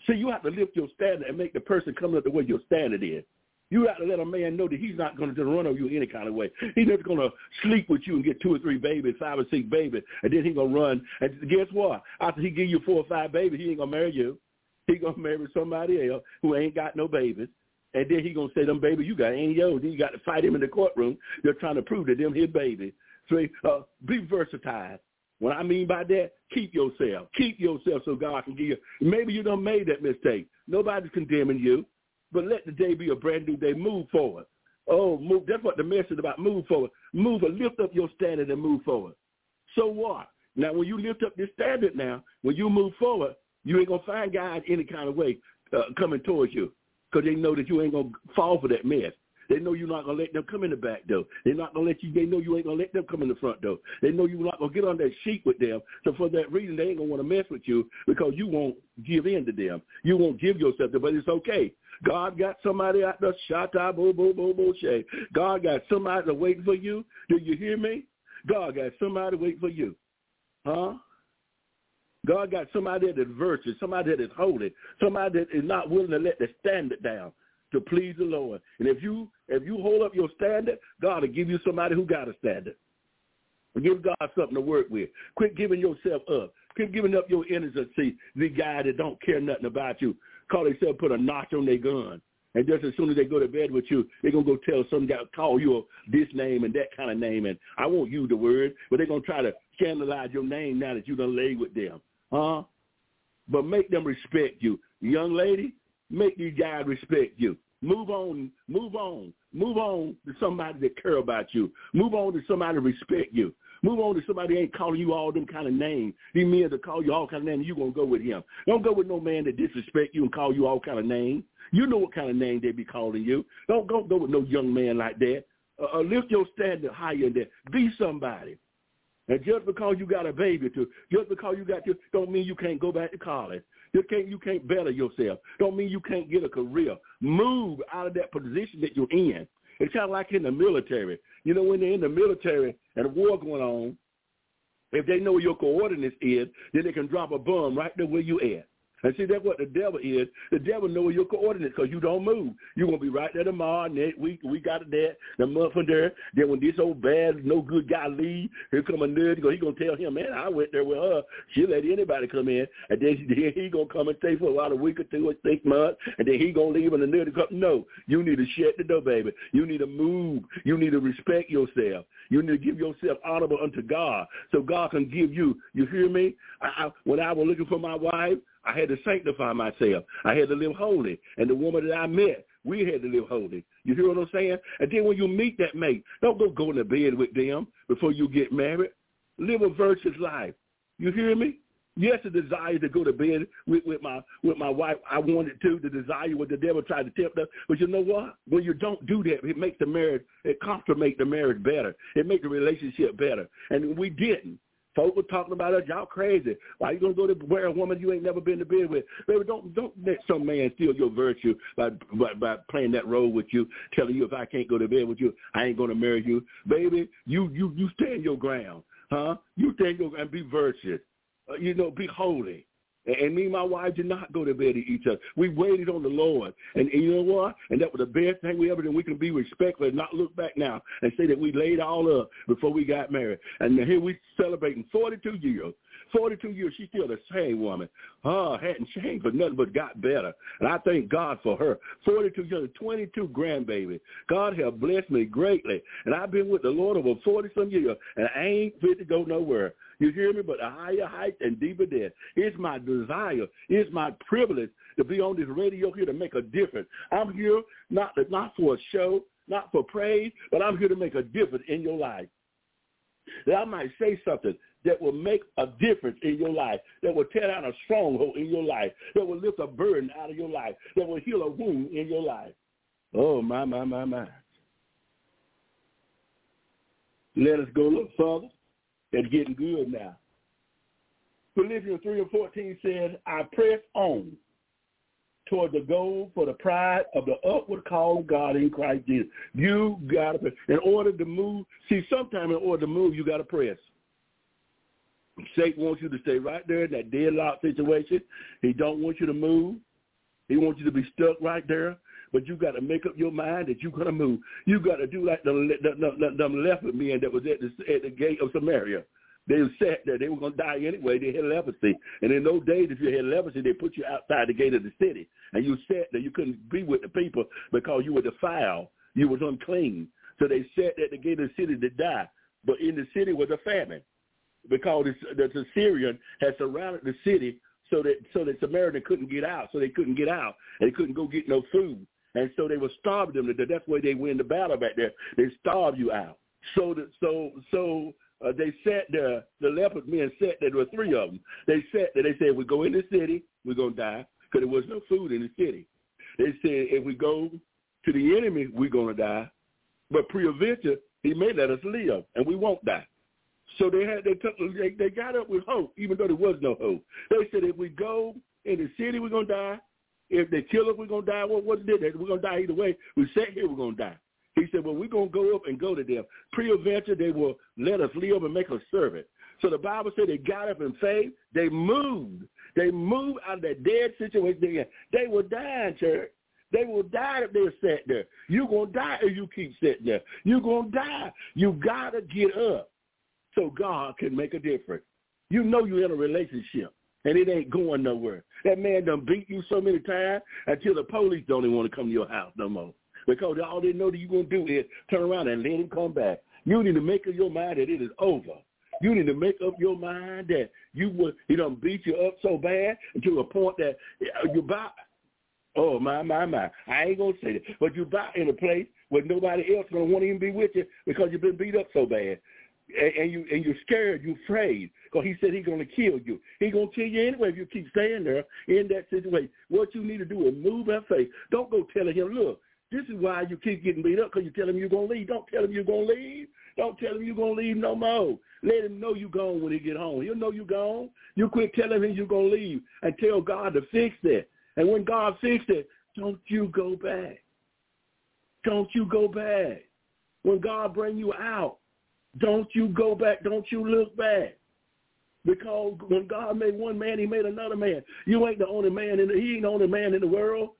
So you have to lift your standard and make the person come up the way your standard is. You have to let a man know that he's not going to just run on you any kind of way. He's just going to sleep with you and get two or three babies, five or six babies, and then he's going to run. And guess what? After he give you four or five babies, he ain't going to marry you. He's going to marry somebody else who ain't got no babies. And then he to say, them baby you got yours. Then you got to fight him in the courtroom. They're trying to prove that them his baby. So uh, be versatile. What I mean by that, keep yourself. Keep yourself so God can give you. Maybe you done made that mistake. Nobody's condemning you. But let the day be a brand new day. Move forward. Oh, move. That's what the message about. Move forward. Move and lift up your standard and move forward. So what? Now, when you lift up this standard now, when you move forward, you ain't going to find God any kind of way uh, coming towards you because they know that you ain't to fall for that mess. They know you're not gonna let them come in the back door. They're not gonna let you. They know you ain't gonna let them come in the front door. They know you're not gonna get on that sheet with them. So for that reason, they ain't gonna want to mess with you because you won't give in to them. You won't give yourself to. But it's okay. God got somebody out there. Shata bo bo bo bo shay. God got somebody waiting for you. Do you hear me? God got somebody waiting for you. Huh? God got somebody that is virtuous, somebody that is holy, somebody that is not willing to let the standard down to please the Lord. And if you if you hold up your standard, God will give you somebody who got a standard. Give God something to work with. Quit giving yourself up. Quit giving up your innocence. The guy that don't care nothing about you. Call themselves put a notch on their gun. And just as soon as they go to bed with you, they're to go tell some guy, call you this name and that kind of name. And I won't use the word, but they're to try to scandalize your name now that you done laid with them. Huh? But make them respect you. Young lady, make these guys respect you. Move on, move on, move on to somebody that care about you. Move on to somebody that respect you. Move on to somebody ain't calling you all them kind of names. These men that call you all kind of names, you going to go with him. Don't go with no man that disrespect you and call you all kind of names. You know what kind of name they be calling you. Don't go, go with no young man like that. Uh, uh, lift your standard higher than that. Be somebody. And just because you got a baby to, just because you got to, don't mean you can't go back to college. You can't you can't better yourself. Don't mean you can't get a career. Move out of that position that you're in. It's kind of like in the military. You know, when they're in the military and a war going on, if they know where your coordinates is, then they can drop a bomb right there where you at. And see, that's what the devil is. The devil knows your coordinates because you don't move. You're going to be right there tomorrow, next week, we got it there, the month from there. Then when this old bad, no good guy leave, here come a nerd. He's going to tell him, man, I went there with her. She let anybody come in. And then he, he going to come and stay for about a week or two or six months. And then he going to leave and the nerd come. No, you need to shut the door, baby. You need to move. You need to respect yourself. You need to give yourself honorable unto God so God can give you. You hear me? I, I, when I was looking for my wife, I had to sanctify myself. I had to live holy. And the woman that I met, we had to live holy. You hear what I'm saying? And then when you meet that mate, don't go go to bed with them before you get married. Live a virtuous life. You hear me? Yes, the desire to go to bed with, with my with my wife, I wanted to. The desire what the devil tried to tempt us. But you know what? When you don't do that, it makes the marriage, it consummate the marriage better. It makes the relationship better. And we didn't. Folks were talking about us. Y'all crazy. Why you gonna go to where a woman you ain't never been to bed with? Baby, don't don't let some man steal your virtue by, by by playing that role with you, telling you if I can't go to bed with you, I ain't gonna marry you. Baby, you you you stand your ground, huh? You stand your ground. Be virtuous. Uh, you know, be holy. And me and my wife did not go to bed with each other. We waited on the Lord. And, and you know what? And that was the best thing we ever did. We can be respectful and not look back now and say that we laid all up before we got married. And here we celebrating 42 years. 42 years, she's still the same woman. Oh, hadn't changed for nothing but got better. And I thank God for her. 42 years, 22 grandbabies. God has blessed me greatly. And I've been with the Lord over 40 some years, and I ain't fit to go nowhere. You hear me? But a higher height and deeper depth. It's my desire. It's my privilege to be on this radio here to make a difference. I'm here not not for a show, not for praise, but I'm here to make a difference in your life. That I might say something that will make a difference in your life, that will tear down a stronghold in your life, that will lift a burden out of your life, that will heal a wound in your life. Oh, my, my, my, my. Let us go a little further. It's getting good now. Philippians 3 and 14 says, I press on toward the goal for the pride of the upward call of God in Christ Jesus. You got to, in order to move, see, sometime in order to move, you got to press. Satan wants you to stay right there in that deadlock situation. He don't want you to move. He wants you to be stuck right there. But you got to make up your mind that you're going to move. You got to do like the, the, the, the leopard men that was at the, at the gate of Samaria. They said that They were going to die anyway. They had leprosy. And in those days, if you had leprosy, they put you outside the gate of the city. And you said that You couldn't be with the people because you were defiled. You was unclean. So they sat at the gate of the city to die. But in the city was a famine because the, the Syrian had surrounded the city so that so that Samaritan couldn't get out. So they couldn't get out. And they couldn't go get no food. And so they were starving them. That's why they win the battle back there. They starve you out. So that so so uh, they sat there. The leopard men sat there. There were three of them. They sat there. They said, we go in the city, we're gonna die because there was no food in the city." They said, "If we go to the enemy, we're gonna die." But pre-adventure, he may let us live, and we won't die. So they had they took they, they got up with hope, even though there was no hope. They said, "If we go in the city, we're gonna die. If they kill us, we're gonna die. Well, what did they? We're gonna die either way. We sat here, we're gonna die." He said, well, we're going to go up and go to them. Pre-adventure, they will let us live and make us servant. So the Bible said they got up in faith. They moved. They moved out of that dead situation. They, they will die, church. They will die if they're sat there. You're going to die if you keep sitting there. You're going to die. You got to get up so God can make a difference. You know you're in a relationship and it ain't going nowhere. That man done beat you so many times until the police don't even want to come to your house no more because all they know that you're going to do is turn around and let him come back. You need to make up your mind that it is over. You need to make up your mind that you would he don't beat you up so bad to a point that uh, you about oh my my my I ain't gonna say that, but you about in a place where nobody else gonna want to even be with you because you've been beat up so bad, and, you and you're scared, you're afraid because he said he's gonna kill you. He's gonna kill you anyway if you keep staying there in that situation. What you need to do is move that faith. Don't go telling him, look, this is why you keep getting beat up because you tell him you're going to leave. Don't tell him you're going to leave. Don't tell him you're going to leave no more. Let him know you're gone when he get home. He'll know you're gone. You quit telling him you're going to leave and tell God to fix it. And when God fixed it, don't you go back. Don't you go back. When God bring you out, don't you go back. Don't you look back. Because when God made one man, he made another man. You ain't the only man in the, he ain't the only man in the world.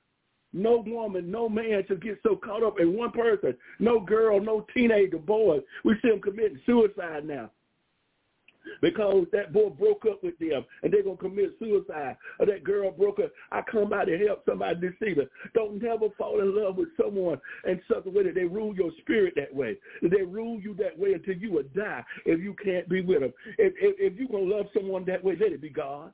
No woman, no man should get so caught up in one person. No girl, no teenager, boy. We see them committing suicide now. Because that boy broke up with them and they're going to commit suicide. Or that girl broke up. I come by to help somebody deceive her. Don't never fall in love with someone and suffer with it. They rule your spirit that way. They rule you that way until you will die if you can't be with them. If, if, if you're going to love someone that way, let it be God.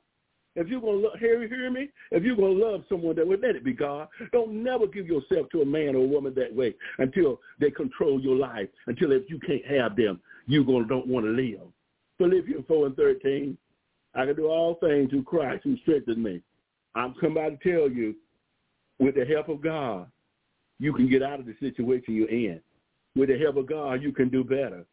If you're to love, hear, hear me? If you're to love someone that way, let it be God. Don't never give yourself to a man or a woman that way until they control your life, until if you can't have them, you gonna don't want to live. Philippians 4 and 13, I can do all things through Christ who strengthens me. I'm coming by to tell you, with the help of God, you can get out of the situation you're in. With the help of God, you can do better.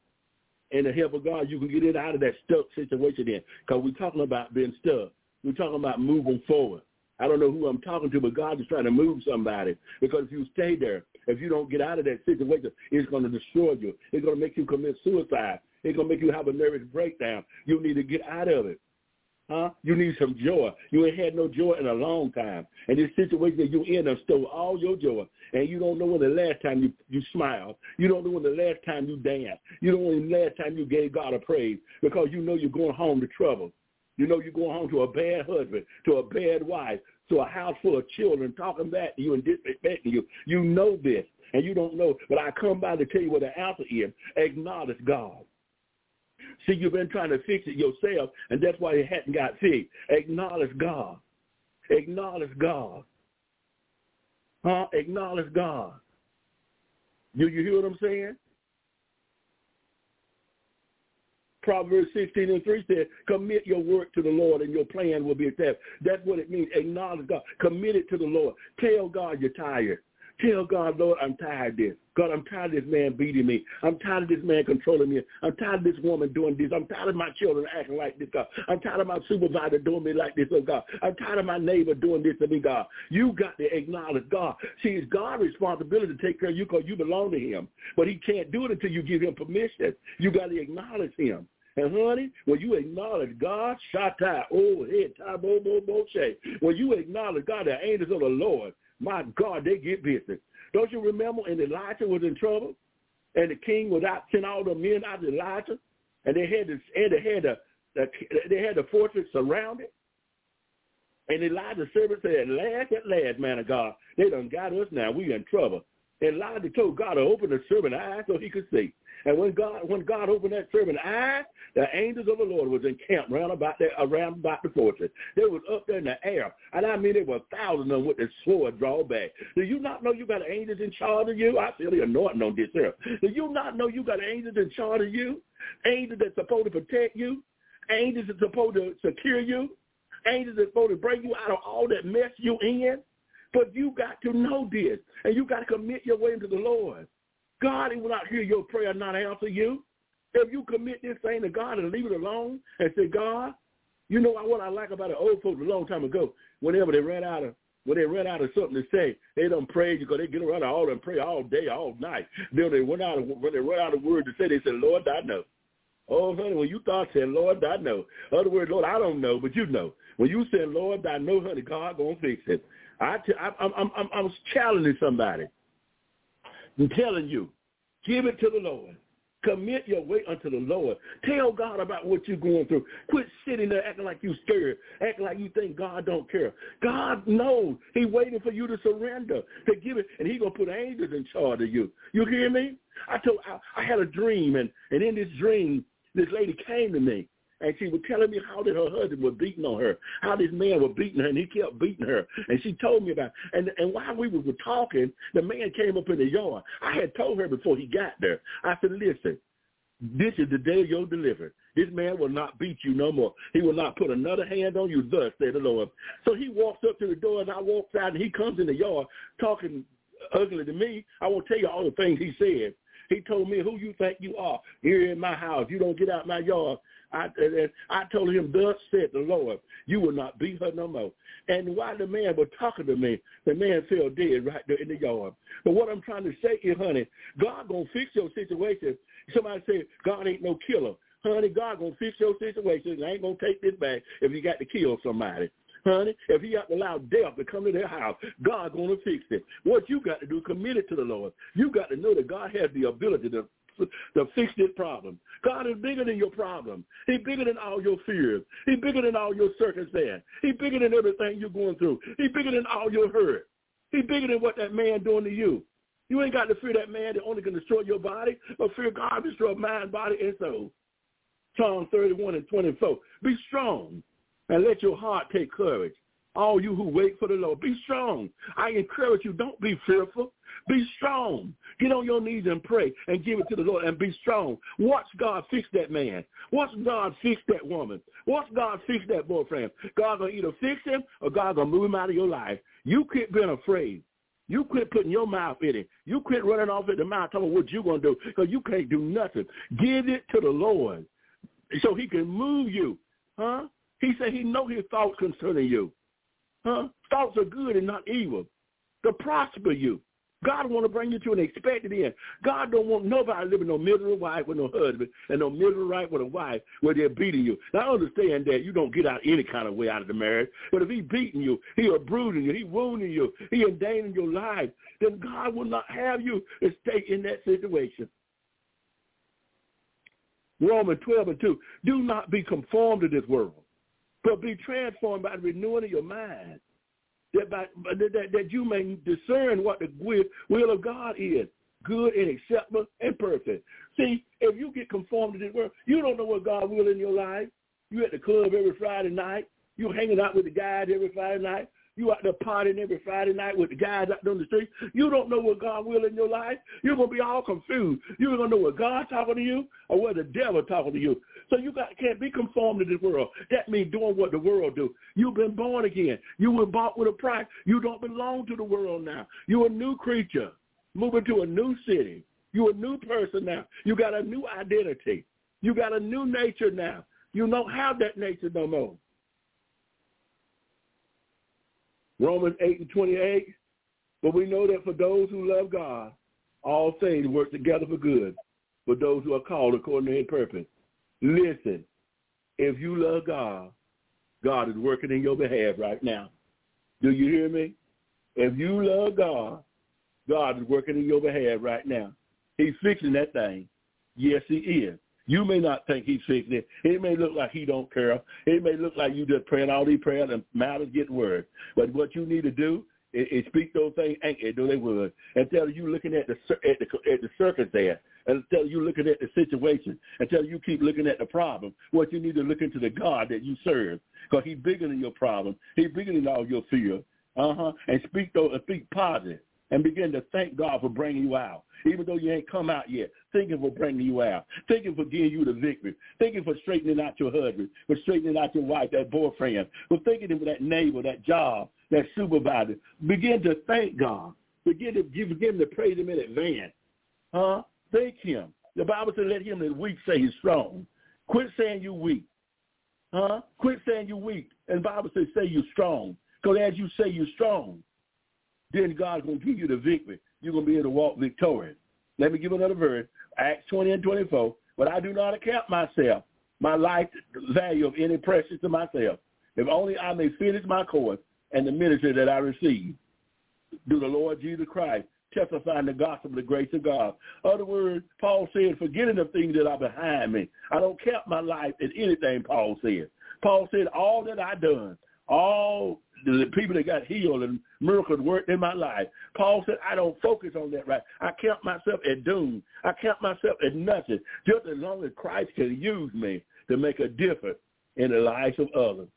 And the help of God, you can get it out of that stuck situation in. Because we're talking about being stuck. We're talking about moving forward. I don't know who I'm talking to, but God is trying to move somebody. Because if you stay there, if you don't get out of that situation, it's going to destroy you. It's going to make you commit suicide. It's going to make you have a nervous breakdown. You need to get out of it. Huh? You need some joy. You ain't had no joy in a long time. And this situation that you in have stole all your joy. And you don't know when the last time you, you smiled. You don't know when the last time you danced. You don't know when the last time you gave God a praise because you know you're going home to trouble. You know you're going home to a bad husband, to a bad wife, to a house full of children talking back to you and disrespecting you. You know this, and you don't know. But I come by to tell you what the answer is. Acknowledge God. See, you've been trying to fix it yourself, and that's why it hadn't got fixed. Acknowledge God. Acknowledge God. Huh? Acknowledge God. Do you hear what I'm saying? Proverbs 16 and 3 said, commit your work to the Lord and your plan will be established. That's what it means. Acknowledge God. Commit it to the Lord. Tell God you're tired. Tell God, Lord, I'm tired of this. God, I'm tired of this man beating me. I'm tired of this man controlling me. I'm tired of this woman doing this. I'm tired of my children acting like this, God. I'm tired of my supervisor doing me like this, oh God. I'm tired of my neighbor doing this to me, God. You got to acknowledge God. See, it's God's responsibility to take care of you because you belong to him. But he can't do it until you give him permission. You got to acknowledge him. And honey, when you acknowledge God, Shatai, oh, head, Tabo, Bo, Bo, Che. When you acknowledge God, the angels of the Lord, my God, they get busy. Don't you remember when Elijah was in trouble and the king was out sent all the men out to Elijah and they had the and they had the, the they had the fortress surrounded? And Elijah's servant said, At Last at last, man of God, they done got us now. We in trouble. Elijah told God to open the servant's eyes so he could see. And when God when God opened that servant's eyes, the angels of the Lord was encamped round about there around about the fortress. They was up there in the air. And I mean there were thousands of them with the sword drawn back. Do you not know you got angels in charge of you? I feel the anointing on this earth. Do you not know you got angels in charge of you? Angels that's supposed to protect you? Angels that's supposed to secure you? Angels that's supposed to bring you out of all that mess you in? But you got to know this, and you got to commit your way into the Lord. God will not hear your prayer, not answer you. If you commit this thing to God and leave it alone and say, God, you know what I like about the old folks a long time ago, whenever they ran out of when they ran out of something to say, they don't you because they get around all and pray all day, all night. Then they went out of when they run out of words to say, they said, Lord, I know. Oh, honey, when you thought saying, Lord, I know. Other words, Lord, I don't know, but you know. When you said, Lord, I know, honey, God gonna fix it. I t- I, I'm, I'm, I'm, I'm challenging somebody. I'm telling you, give it to the Lord. Commit your way unto the Lord. Tell God about what you're going through. Quit sitting there acting like you scared, acting like you think God don't care. God knows. He waiting for you to surrender, to give it, and he going to put angels in charge of you. You hear me? I told I, I had a dream, and, and in this dream, this lady came to me, and she was telling me how that her husband was beating on her, how this man was beating her, and he kept beating her. And she told me about. And, and while we were talking, the man came up in the yard. I had told her before he got there. I said, listen, this is the day of your deliverance. This man will not beat you no more. He will not put another hand on you, thus said the Lord. So he walks up to the door, and I walk out, and he comes in the yard talking ugly to me. I won't tell you all the things he said. He told me, who you think you are here in my house. You don't get out my yard. I, I told him, thus said the Lord, you will not beat her no more. And while the man was talking to me, the man fell dead right there in the yard. But what I'm trying to say is, honey, God going to fix your situation. Somebody say, God ain't no killer. Honey, God going to fix your situation. I ain't going to take this back if you got to kill somebody honey. If he got to allow death to come to their house, God to fix it. What you got to do, commit it to the Lord. You got to know that God has the ability to to fix this problem. God is bigger than your problem. He's bigger than all your fears. He's bigger than all your circumstance. He's bigger than everything you're going through. He's bigger than all your hurt. He's bigger than what that man doing to you. You ain't got to fear that man that only can destroy your body, but fear God destroy mind, body, and soul. Psalm 31 and 24. Be strong and let your heart take courage. All you who wait for the Lord, be strong. I encourage you, don't be fearful. Be strong. Get on your knees and pray and give it to the Lord and be strong. Watch God fix that man. Watch God fix that woman. Watch God fix that boyfriend. God's gonna either fix him or God's gonna move him out of your life. You quit being afraid. You quit putting your mouth in it. You quit running off at the mouth telling what you're going to do because you can't do nothing. Give it to the Lord so he can move you. Huh? He said he know his thoughts concerning you. Huh? Thoughts are good and not evil. To prosper you. God want to bring you to an expected end. God don't want nobody living no miserable wife with no husband and no miserable wife with a wife where they're beating you. Now, I understand that you don't get out any kind of way out of the marriage, but if he beating you, he abusing you, he wounding you, he endangering your life, then God will not have you to stay in that situation. Romans 12 and 2, do not be conformed to this world, but be transformed by the renewing of your mind, that, by, that, that you may discern what the will, of God is, good and acceptable and perfect. See, if you get conformed to this world, you don't know what God will in your life. You at the club every Friday night. You hanging out with the guys every Friday night. You out there partying every Friday night with the guys out on the street. You don't know what God will in your life. You're gonna be all confused. You're gonna know what God's talking to you or what the devil talking to you. So you got can't be conformed to the world. That means doing what the world do. You've been born again. You were bought with a price. You don't belong to the world now. You're a new creature, moving to a new city. You're a new person now. You got a new identity. You got a new nature now. You don't have that nature no more. Romans 8 and 28. But we know that for those who love God, all things work together for good for those who are called according to his purpose. Listen, if you love God, God is working in your behalf right now. Do you hear me? If you love God, God is working in your behalf right now. He's fixing that thing. Yes, he is. You may not think he's fixing it. It may look like he don't care. It may look like you just praying all these prayers and matters get worse. But what you need to do is, is speak those things it, do they would. And tell you looking at the at the at the circus there tell you looking at the situation until you keep looking at the problem. What you need to look into the God that you serve because he's bigger than your problem. He's bigger than all your fear. Uh-huh. And speak those, speak positive and begin to thank God for bringing you out. Even though you ain't come out yet, thank him for bringing you out. Thank him for giving you the victory. Thank him for straightening out your husband, for straightening out your wife, that boyfriend, for thanking him for that neighbor, that job, that supervisor. Begin to thank God. Begin to give, begin to praise him in advance. Huh? Thank him. The Bible says let him that weak say he's strong. Quit saying you weak. Huh? Quit saying you weak. And the Bible says say you're strong. Because as you say you're strong, then God's going to give you the victory. You're going to be able to walk victorious. Let me give another verse, Acts 20 and 24. But I do not account myself, my life value of any precious to myself, if only I may finish my course and the ministry that I receive. Do the Lord Jesus Christ testifying the gospel of the grace of God. Other words, Paul said, forgetting the things that are behind me. I don't count my life as anything, Paul said. Paul said, all that I done, all the people that got healed and miracles worked in my life. Paul said, I don't focus on that right. I count myself as doomed. I count myself as nothing, just as long as Christ can use me to make a difference in the lives of others.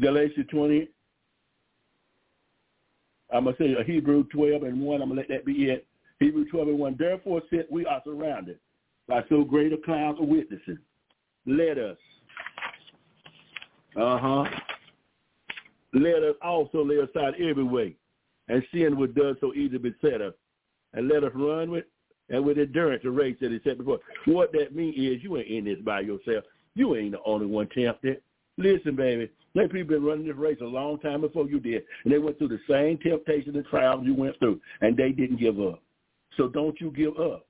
Galatians 20. I'm going to say Hebrew 12 and 1. I'm going to let that be it. Hebrew 12 and 1. Therefore, since we are surrounded by so great a cloud of witnesses, let us, uh-huh, let us also lay aside every way and sin which does so easily beset us, and let us run with and with endurance the race that is set before. What that means is you ain't in this by yourself. You ain't the only one tempted. Listen, baby, there people been running this race a long time before you did, and they went through the same temptation and trials you went through, and they didn't give up. So don't you give up.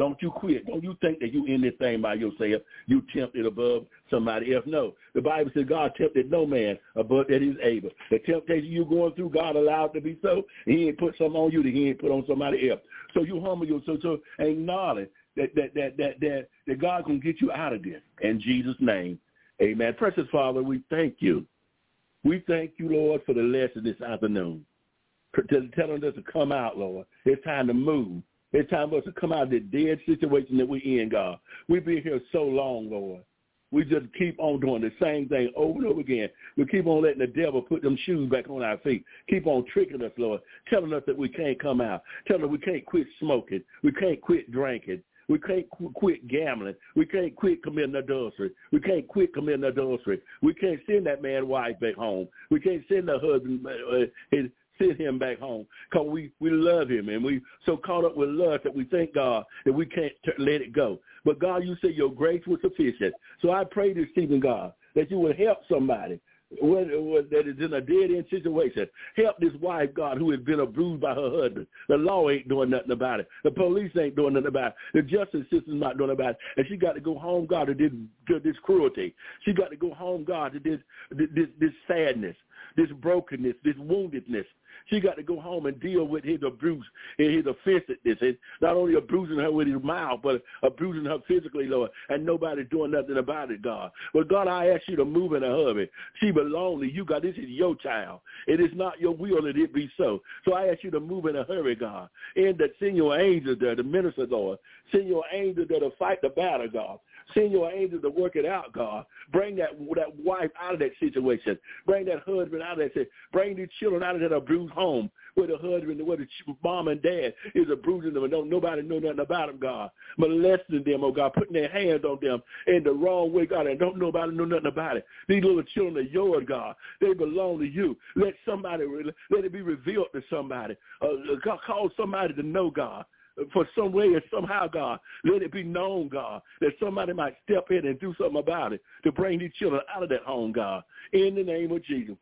Don't you quit. Don't you think that you in this thing by yourself. You tempted above somebody else. No. The Bible says God tempted no man above that he's able. The temptation you're going through, God allowed to be so. He ain't put something on you that he ain't put on somebody else. So you humble yourself so acknowledge that that that that that, that God can get you out of this. In Jesus' name. Amen. Precious Father, we thank you. We thank you, Lord, for the lesson this afternoon. Telling us to come out, Lord. It's time to move. It's time for us to come out of the dead situation that we're in, God. We've been here so long, Lord. We just keep on doing the same thing over and over again. We keep on letting the devil put them shoes back on our feet. Keep on tricking us, Lord, telling us that we can't come out, telling us we can't quit smoking, we can't quit drinking, we can't quit gambling. We can't quit committing adultery. We can't quit committing adultery. We can't send that man wife back home. We can't send the husband uh, his, send him back home because we, we love him and we so caught up with love that we thank God that we can't t- let it go. But God, you say your grace was sufficient. So I pray this evening, God, that you would help somebody that is in a dead end situation. Help this wife, God, who has been abused by her husband. The law ain't doing nothing about it. The police ain't doing nothing about it. The justice system's not doing about it. And she got to go home, God, to this, to this cruelty. She got to go home, God, to this, this, this sadness, this brokenness, this woundedness. She got to go home and deal with his abuse and his offensiveness. And not only abusing her with his mouth, but abusing her physically, Lord, and nobody doing nothing about it, God. But God, I ask you to move in a hurry. She belongs to you, God. This is your child. It is not your will that it be so. So I ask you to move in a hurry, God. And that send your angels there, the minister, Lord. Send your angels there to fight the battle, God. Send your angels to work it out, God. Bring that that wife out of that situation. Bring that husband out of that situation. Bring these children out of that abused home where the husband, where the mom and dad is abusing them and don't nobody know nothing about them, God. Molesting them, oh God, putting their hands on them in the wrong way, God, and don't nobody know nothing about it. These little children are yours, God. They belong to you. Let somebody, let it be revealed to somebody. Uh, call somebody to know, God for some way or somehow, God, let it be known, God, that somebody might step in and do something about it to bring these children out of that home, God, in the name of Jesus.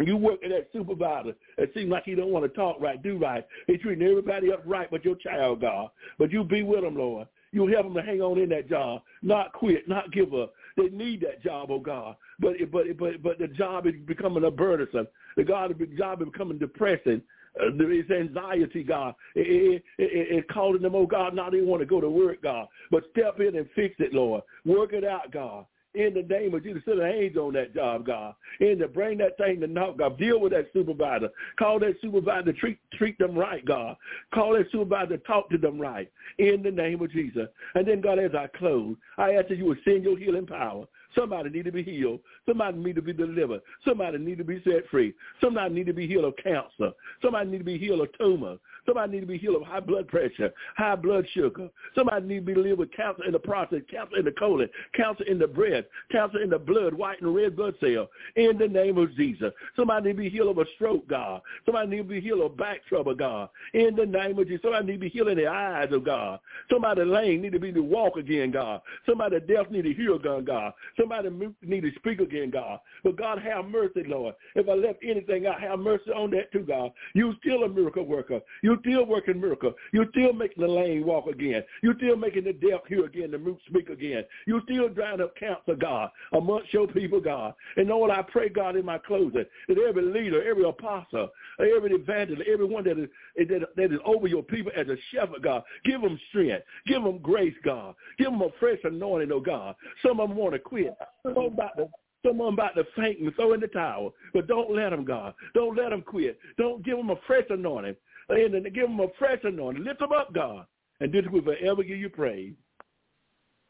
You work at that supervisor. It seems like he don't want to talk right, do right. He's treating everybody up right but your child, God. But you be with them, Lord. You help them to hang on in that job, not quit, not give up. They need that job, oh God. But but but but the job is becoming a burdensome. The God, the job is becoming depressing. Uh, there is anxiety, God. It, it, it, it's calling them, oh God, not even want to go to work, God. But step in and fix it, Lord. Work it out, God in the name of Jesus. Send an angel on that job, God. And to bring that thing to knock, God. Deal with that supervisor. Call that supervisor treat, treat them right, God. Call that supervisor talk to them right in the name of Jesus. And then, God, as I close, I ask that you would send your healing power Somebody need to be healed. Somebody need to be delivered. Somebody need to be set free. Somebody need to be healed of cancer. Somebody need to be healed of tumor. Somebody need to be healed of high blood pressure, high blood sugar. Somebody need to be healed with cancer in the prostate, cancer in the colon, cancer in the breast, cancer in the blood, white and red blood cell. In the name of Jesus. Somebody need to be healed of a stroke, God. Somebody need to be healed of back trouble, God. In the name of Jesus. Somebody need to be healed in the eyes of God. Somebody lame need to be to walk again, God. Somebody deaf need to hear again, God. Somebody need to speak again, God. But God, have mercy, Lord. If I left anything out, have mercy on that too, God. You still a miracle worker. You still working miracle. You're still making the lame walk again. You're still making the deaf hear again, the mute speak again. You're still drying up cancer, God, amongst your people, God. And Lord, I pray, God, in my closing, that every leader, every apostle, every evangelist, everyone that is, that, that is over your people as a shepherd, God, give them strength. Give them grace, God. Give them a fresh anointing, oh God. Some of them want to quit. Some about to Someone about to faint and throw in the towel. But don't let them, God. Don't let them quit. Don't give them a fresh anointing. And give them a fresh anointing. Lift them up, God. And this will forever give you praise.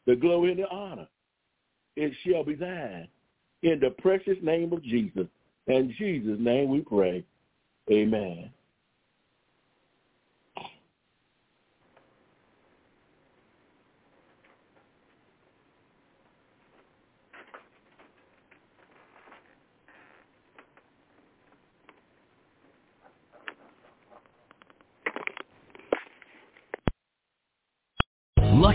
The glory and the honor. It shall be thine. In the precious name of Jesus. In Jesus' name we pray. Amen.